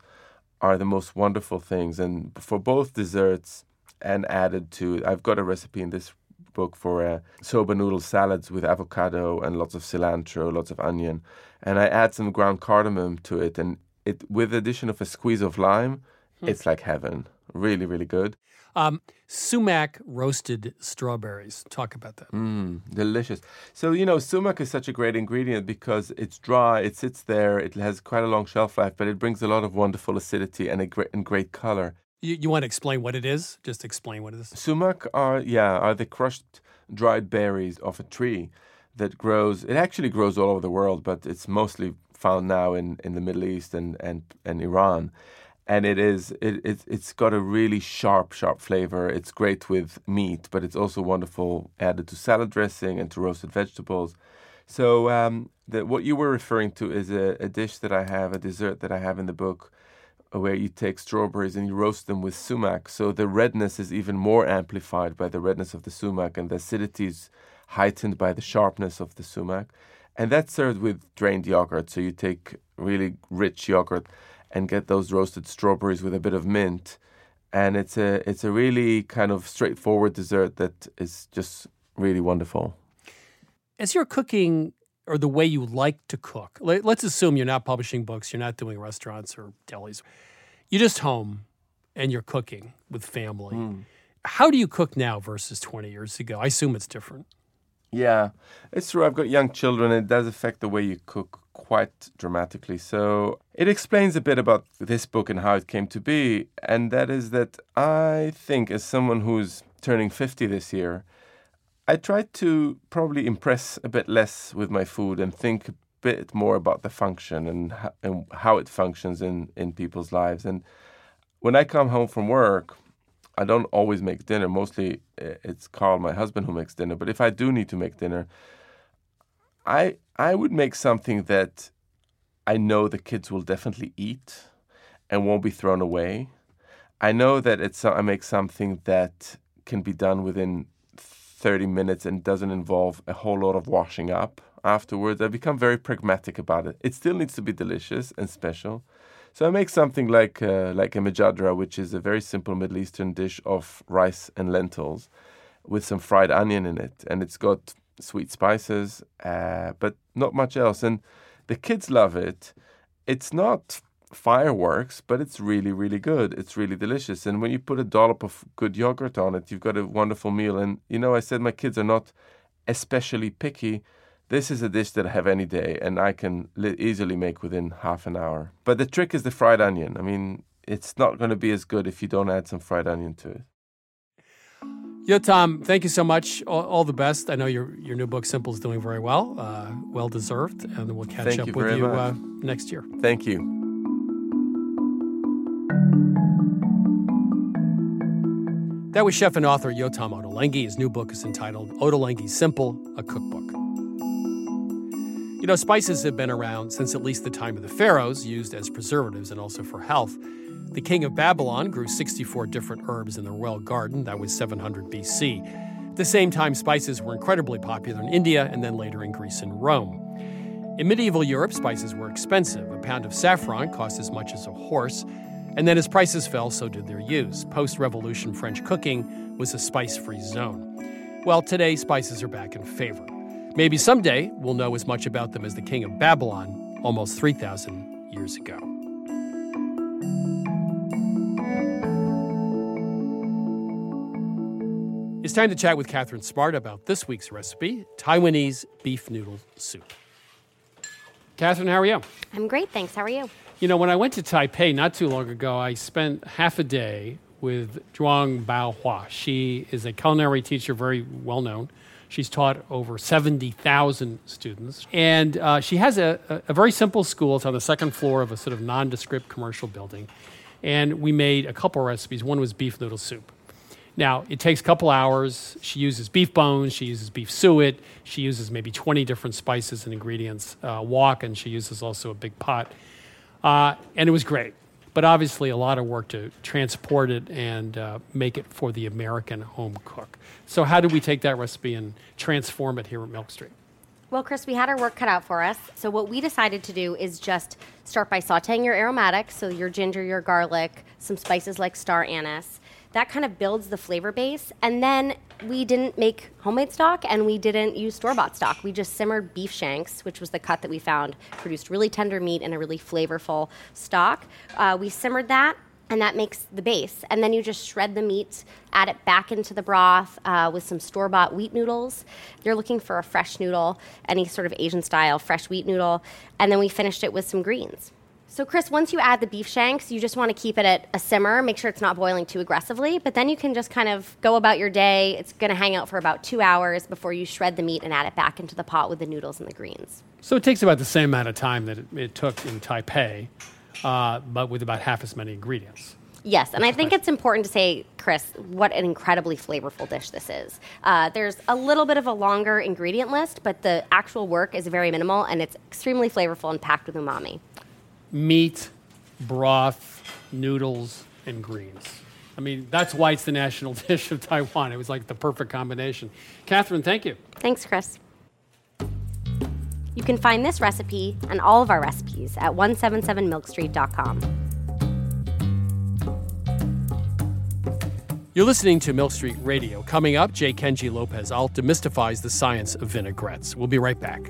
are the most wonderful things, and for both desserts and added to, I've got a recipe in this book for uh, soba noodle salads with avocado and lots of cilantro, lots of onion, and I add some ground cardamom to it, and it with the addition of a squeeze of lime, Hmm. it's like heaven. Really, really good. Um, sumac roasted strawberries. Talk about that. Mm, delicious. So, you know, sumac is such a great ingredient because it's dry, it sits there, it has quite a long shelf life, but it brings a lot of wonderful acidity and a great, and great color. You, you want to explain what it is? Just explain what it is. Sumac are, yeah, are the crushed dried berries of a tree that grows, it actually grows all over the world, but it's mostly found now in, in the Middle East and, and, and Iran. And it is it, it it's got a really sharp sharp flavor. It's great with meat, but it's also wonderful added to salad dressing and to roasted vegetables. So um, the, what you were referring to is a, a dish that I have, a dessert that I have in the book, where you take strawberries and you roast them with sumac. So the redness is even more amplified by the redness of the sumac, and the acidity is heightened by the sharpness of the sumac. And that's served with drained yogurt. So you take really rich yogurt, and get those roasted strawberries with a bit of mint. And it's a it's a really kind of straightforward dessert that is just really wonderful. As you're cooking or the way you like to cook, let- let's assume you're not publishing books, you're not doing restaurants or delis. You're just home and you're cooking with family. Mm. How do you cook now versus 20 years ago? I assume it's different. Yeah, it's true. I've got young children. It does affect the way you cook quite dramatically. So it explains a bit about this book and how it came to be. And that is that I think, as someone who's turning 50 this year, I try to probably impress a bit less with my food and think a bit more about the function and, and how it functions in, in people's lives. And when I come home from work, I don't always make dinner. Mostly it's Carl, my husband, who makes dinner. But if I do need to make dinner, I I would make something that I know the kids will definitely eat and won't be thrown away. I know that it's I make something that can be done within 30 minutes and doesn't involve a whole lot of washing up afterwards. I become very pragmatic about it. It still needs to be delicious and special. So I make something like uh, like a majadra, which is a very simple Middle Eastern dish of rice and lentils with some fried onion in it, and it's got sweet spices, uh, but not much else. And the kids love it. It's not fireworks, but it's really, really good. It's really delicious. And when you put a dollop of good yogurt on it, you've got a wonderful meal. And you know, I said my kids are not especially picky. This is a dish that I have any day, and I can li- easily make within half an hour. But the trick is the fried onion. I mean, it's not going to be as good if you don't add some fried onion to it. Yotam, thank you so much. All, all the best. I know your your new book, Simple, is doing very well. Uh, well deserved. And we'll catch Thank up you with you uh, next year. Thank you. That was chef and author Yotam Ottolenghi. His new book is entitled Ottolenghi Simple, a cookbook. You know, spices have been around since at least the time of the pharaohs, used as preservatives and also for health. The king of Babylon grew 64 different herbs in the royal garden. That was 700 BC. At the same time, spices were incredibly popular in India and then later in Greece and Rome. In medieval Europe, spices were expensive. A pound of saffron cost as much as a horse. And then as prices fell, so did their use. Post revolution French cooking was a spice free zone. Well, today, spices are back in favor. Maybe someday we'll know as much about them as the king of Babylon almost 3,000 years ago. Time to chat with Catherine Smart about this week's recipe Taiwanese beef noodle soup. Catherine, how are you? I'm great, thanks. How are you? You know, when I went to Taipei not too long ago, I spent half a day with Zhuang Baohua. She is a culinary teacher, very well known. She's taught over 70,000 students. And uh, she has a, a, a very simple school. It's on the second floor of a sort of nondescript commercial building. And we made a couple recipes. One was beef noodle soup. Now, it takes a couple hours. She uses beef bones, she uses beef suet, she uses maybe 20 different spices and ingredients, uh, wok, and she uses also a big pot. Uh, and it was great. But obviously, a lot of work to transport it and uh, make it for the American home cook. So, how did we take that recipe and transform it here at Milk Street? Well, Chris, we had our work cut out for us. So, what we decided to do is just start by sauteing your aromatics, so your ginger, your garlic, some spices like star anise. That kind of builds the flavor base. And then we didn't make homemade stock and we didn't use store bought stock. We just simmered beef shanks, which was the cut that we found, produced really tender meat and a really flavorful stock. Uh, we simmered that and that makes the base. And then you just shred the meat, add it back into the broth uh, with some store bought wheat noodles. You're looking for a fresh noodle, any sort of Asian style fresh wheat noodle. And then we finished it with some greens. So, Chris, once you add the beef shanks, you just want to keep it at a simmer, make sure it's not boiling too aggressively, but then you can just kind of go about your day. It's going to hang out for about two hours before you shred the meat and add it back into the pot with the noodles and the greens. So, it takes about the same amount of time that it, it took in Taipei, uh, but with about half as many ingredients. Yes, and I think it's important to say, Chris, what an incredibly flavorful dish this is. Uh, there's a little bit of a longer ingredient list, but the actual work is very minimal and it's extremely flavorful and packed with umami. Meat, broth, noodles, and greens. I mean, that's why it's the national dish of Taiwan. It was like the perfect combination. Catherine, thank you. Thanks, Chris. You can find this recipe and all of our recipes at 177milkstreet.com. You're listening to Milk Street Radio. Coming up, J. Kenji Lopez Alt demystifies the science of vinaigrettes. We'll be right back.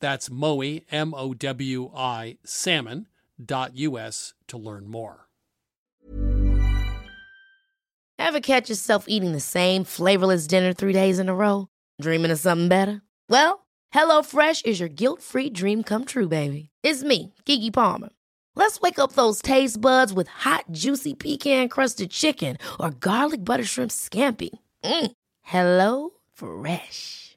That's Mowi, M O W I, salmon.us to learn more. Ever catch yourself eating the same flavorless dinner three days in a row? Dreaming of something better? Well, HelloFresh is your guilt free dream come true, baby. It's me, Keke Palmer. Let's wake up those taste buds with hot, juicy pecan crusted chicken or garlic butter shrimp scampi. Mm. Hello Fresh.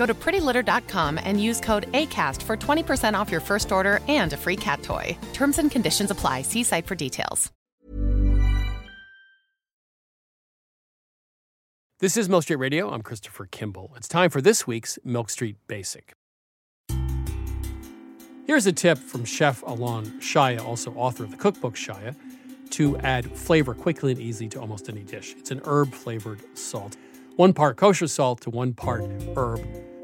Go to prettylitter.com and use code ACAST for 20% off your first order and a free cat toy. Terms and conditions apply. See site for details. This is Milk Street Radio. I'm Christopher Kimball. It's time for this week's Milk Street Basic. Here's a tip from Chef Alon Shaya, also author of the cookbook Shaya, to add flavor quickly and easily to almost any dish. It's an herb flavored salt. One part kosher salt to one part herb.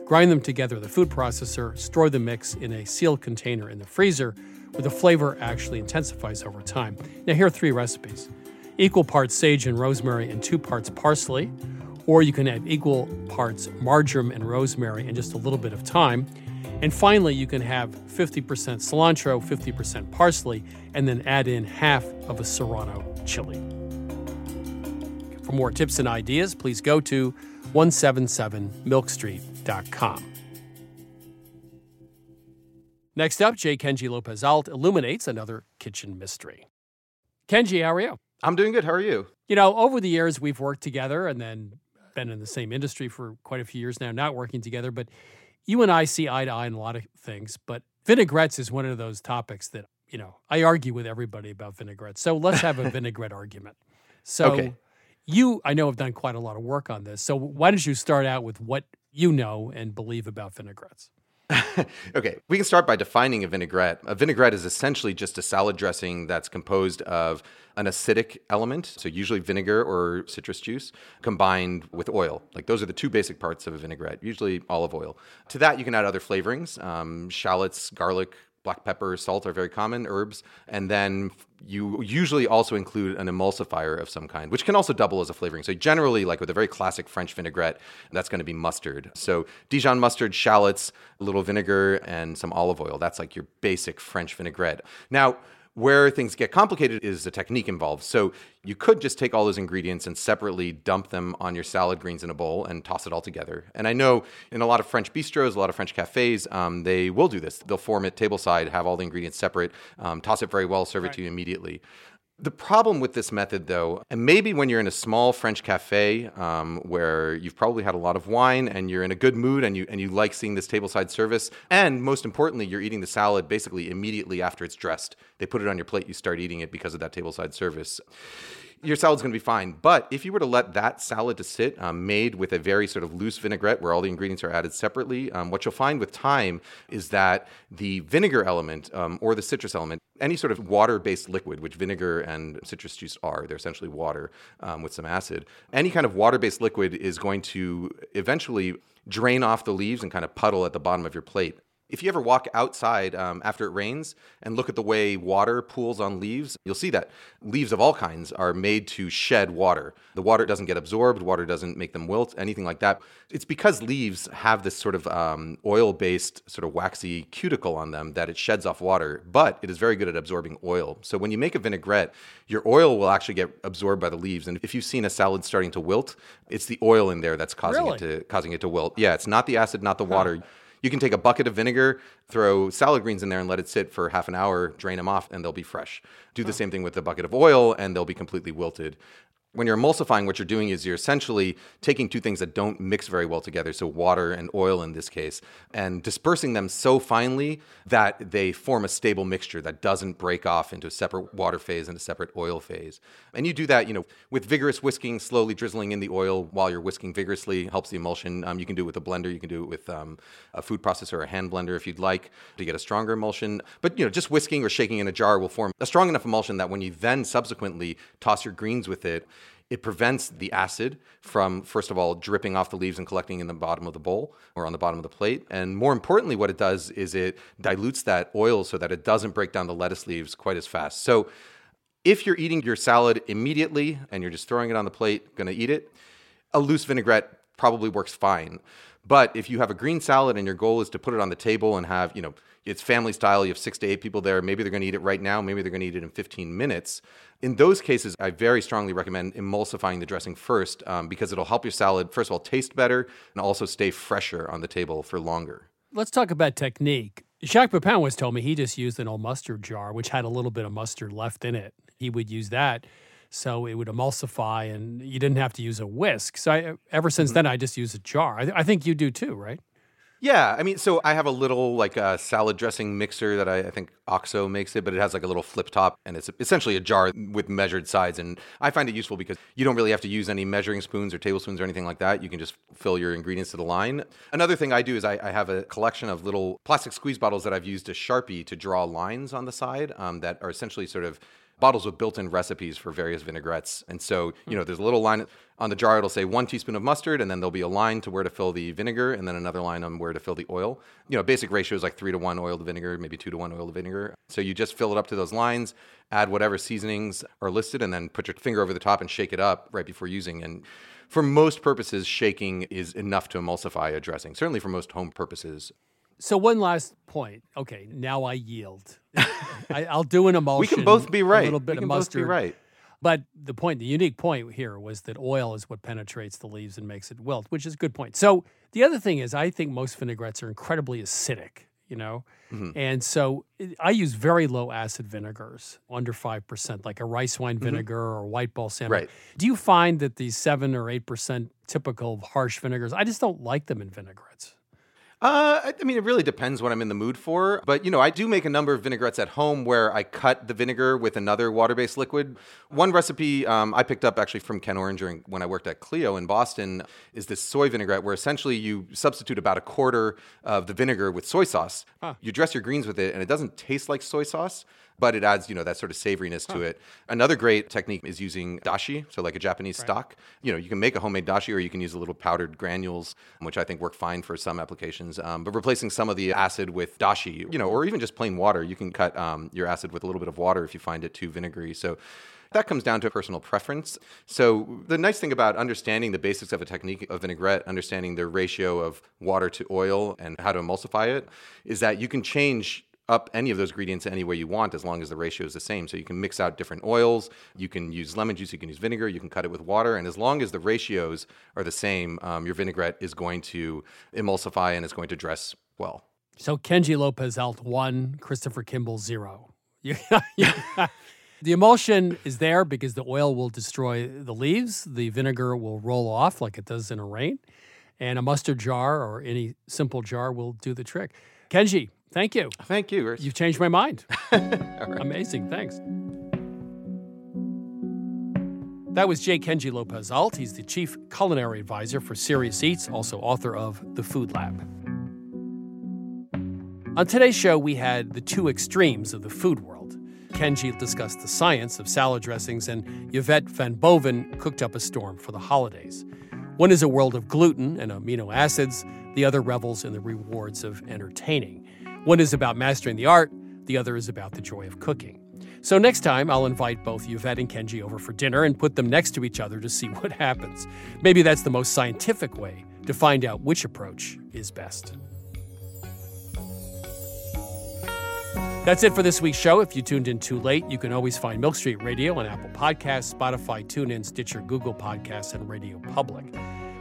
Grind them together with a food processor, store the mix in a sealed container in the freezer where the flavor actually intensifies over time. Now, here are three recipes equal parts sage and rosemary, and two parts parsley. Or you can have equal parts marjoram and rosemary and just a little bit of thyme. And finally, you can have 50% cilantro, 50% parsley, and then add in half of a serrano chili. For more tips and ideas, please go to 177milkstreet.com. Next up, J. Kenji Lopez Alt illuminates another kitchen mystery. Kenji, how are you? I'm doing good. How are you? You know, over the years, we've worked together and then been in the same industry for quite a few years now, not working together, but you and I see eye to eye in a lot of things. But vinaigrettes is one of those topics that, you know, I argue with everybody about vinaigrettes. So let's have a vinaigrette argument. So Okay. you, I know, have done quite a lot of work on this. So why don't you start out with what you know and believe about vinaigrettes? okay, we can start by defining a vinaigrette. A vinaigrette is essentially just a salad dressing that's composed of an acidic element, so usually vinegar or citrus juice, combined with oil. Like those are the two basic parts of a vinaigrette, usually olive oil. To that, you can add other flavorings um, shallots, garlic, black pepper, salt are very common, herbs. And then you usually also include an emulsifier of some kind, which can also double as a flavoring. So generally, like with a very classic French vinaigrette, that's going to be mustard. So Dijon mustard, shallots, a little vinegar, and some olive oil. That's like your basic French vinaigrette. Now, where things get complicated is the technique involved. So you could just take all those ingredients and separately dump them on your salad greens in a bowl and toss it all together. And I know in a lot of French bistros, a lot of French cafes, um, they will do this. They'll form it tableside, have all the ingredients separate, um, toss it very well, serve right. it to you immediately. The problem with this method, though, and maybe when you're in a small French cafe um, where you've probably had a lot of wine and you're in a good mood and you and you like seeing this tableside service, and most importantly, you're eating the salad basically immediately after it's dressed. They put it on your plate, you start eating it because of that tableside service your salad's going to be fine. But if you were to let that salad to sit, um, made with a very sort of loose vinaigrette where all the ingredients are added separately, um, what you'll find with time is that the vinegar element um, or the citrus element, any sort of water-based liquid, which vinegar and citrus juice are, they're essentially water um, with some acid. Any kind of water-based liquid is going to eventually drain off the leaves and kind of puddle at the bottom of your plate. If you ever walk outside um, after it rains and look at the way water pools on leaves, you'll see that leaves of all kinds are made to shed water. The water doesn't get absorbed, water doesn't make them wilt, anything like that. It's because leaves have this sort of um, oil based, sort of waxy cuticle on them that it sheds off water, but it is very good at absorbing oil. So when you make a vinaigrette, your oil will actually get absorbed by the leaves. And if you've seen a salad starting to wilt, it's the oil in there that's causing, really? it, to, causing it to wilt. Yeah, it's not the acid, not the water. Huh. You can take a bucket of vinegar, throw salad greens in there, and let it sit for half an hour, drain them off, and they'll be fresh. Do the same thing with a bucket of oil, and they'll be completely wilted when you're emulsifying, what you're doing is you're essentially taking two things that don't mix very well together, so water and oil in this case, and dispersing them so finely that they form a stable mixture that doesn't break off into a separate water phase and a separate oil phase. And you do that, you know, with vigorous whisking, slowly drizzling in the oil while you're whisking vigorously helps the emulsion. Um, you can do it with a blender, you can do it with um, a food processor or a hand blender if you'd like to get a stronger emulsion. But you know, just whisking or shaking in a jar will form a strong enough emulsion that when you then subsequently toss your greens with it, it prevents the acid from, first of all, dripping off the leaves and collecting in the bottom of the bowl or on the bottom of the plate. And more importantly, what it does is it dilutes that oil so that it doesn't break down the lettuce leaves quite as fast. So if you're eating your salad immediately and you're just throwing it on the plate, to eat it, a loose vinaigrette probably works fine. But if you have a green salad and your goal is to put it on the table and have, you know, it's family style, you have six to eight people there, maybe they're going to eat it right now, maybe they're going to eat it in 15 minutes. In those cases, I very strongly recommend emulsifying the dressing first um, because it'll help your salad, first of all, taste better and also stay fresher on the table for longer. Let's talk about technique. Jacques Pepin was told me he just used an old mustard jar, which had a little bit of mustard left in it. He would use that so it would emulsify and you didn't have to use a whisk. So I, ever since mm-hmm. then, I just use a jar. I, I, think you do too, right? Yeah, I mean, so I have a little like a uh, salad dressing mixer that I, I, think OXO makes it, but it has like a little flip top, and it's essentially a jar with measured sides. And I find it useful because you don't really have to use any measuring spoons or tablespoons or anything like that. You can just fill your ingredients to the line. Another thing I do is I, I have a collection of little plastic squeeze bottles that I've used a sharpie to draw lines on the side um, that are essentially sort of bottles with built-in recipes for various vinaigrettes. And so, you know, there's a little line on the jar. It'll say one teaspoon of mustard, and then there'll be a line to where to fill the vinegar, and then another line on where to fill the oil. You know, basic ratio is like three to one oil to vinegar, maybe two to one oil to vinegar. So you just fill it up to those lines, add whatever seasonings are listed, and then put your finger over the top and shake it up right before using. And for most purposes, shaking is enough to emulsify a dressing. Certainly for most home purposes. So one last point. Okay, now I yield. I, will do an emulsion. we can both be right. A little bit we can of mustard. both be right. But the point, the unique point here was that oil is what penetrates the leaves and makes it wilt, which is a good point. So the other thing is, I think most vinaigrettes are incredibly acidic. You know, mm-hmm. and so I use very low acid vinegars, under five percent, like a rice wine mm-hmm. vinegar mm-hmm. or white balsamic. Right. Do you find that these seven or eight percent typical harsh vinegars? I just don't like them in vinaigrettes. Uh, I mean, it really depends what I'm in the mood for. But, you know, I do make a number of vinaigrettes at home where I cut the vinegar with another water based liquid. One recipe um, I picked up actually from Ken Oringer when I worked at Clio in Boston is this soy vinaigrette where essentially you substitute about a quarter of the vinegar with soy sauce. You dress your greens with it, and it doesn't taste like soy sauce but it adds, you know, that sort of savoriness to it. Another great technique is using dashi, so like a Japanese stock. You know, you can make a homemade dashi or you can use a little powdered granules, which I think work fine for some applications. Um, but replacing some of the acid with dashi, you know, or even just plain water, you can cut um, your acid with a little bit of water if you find it too vinegary. So that comes down to personal preference. So, the nice thing about understanding the basics of a technique of vinaigrette, understanding the ratio of water to oil and how to emulsify it, is that you can change up any of those ingredients any way you want as long as the ratio is the same. So you can mix out different oils, you can use lemon juice, you can use vinegar, you can cut it with water, and as long as the ratios are the same, um, your vinaigrette is going to emulsify and it's going to dress well. So Kenji Lopez Alt one, Christopher Kimball zero. the emulsion is there because the oil will destroy the leaves, the vinegar will roll off like it does in a rain, and a mustard jar or any simple jar will do the trick. Kenji, thank you. Thank you. You've changed my mind. Amazing. Thanks. That was J. Kenji Lopez Alt. He's the chief culinary advisor for Serious Eats, also author of The Food Lab. On today's show, we had the two extremes of the food world. Kenji discussed the science of salad dressings, and Yvette van Boven cooked up a storm for the holidays. One is a world of gluten and amino acids, the other revels in the rewards of entertaining. One is about mastering the art, the other is about the joy of cooking. So next time, I'll invite both Yvette and Kenji over for dinner and put them next to each other to see what happens. Maybe that's the most scientific way to find out which approach is best. That's it for this week's show. If you tuned in too late, you can always find Milk Street Radio on Apple Podcasts, Spotify, TuneIn, Stitcher, Google Podcasts, and Radio Public.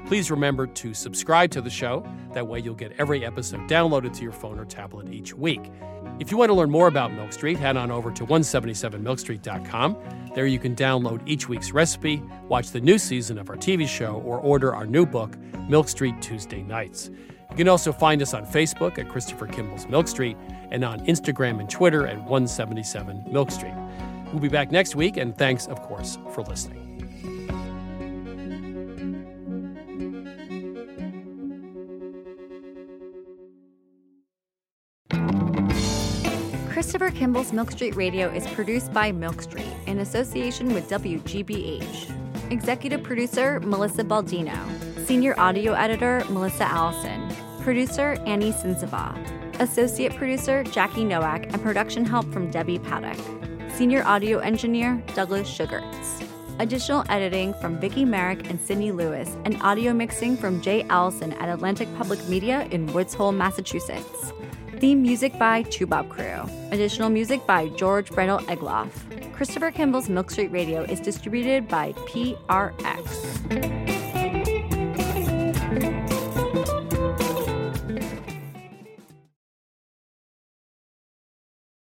Please remember to subscribe to the show. That way, you'll get every episode downloaded to your phone or tablet each week. If you want to learn more about Milk Street, head on over to 177milkstreet.com. There you can download each week's recipe, watch the new season of our TV show, or order our new book, Milk Street Tuesday Nights. You can also find us on Facebook at Christopher Kimball's Milk Street and on Instagram and Twitter at 177 Milk Street. We'll be back next week, and thanks, of course, for listening. Christopher Kimball's Milk Street Radio is produced by Milk Street in association with WGBH. Executive producer Melissa Baldino. Senior audio editor Melissa Allison. Producer Annie Sensabaugh. Associate producer Jackie Noack and production help from Debbie Paddock. Senior audio engineer Douglas Sugars. Additional editing from Vicki Merrick and Sydney Lewis, and audio mixing from Jay Allison at Atlantic Public Media in Woods Hole, Massachusetts. Theme music by Toubab Krewe. Additional music by George Brandl Egloff. Christopher Kimball's Milk Street Radio is distributed by PRX.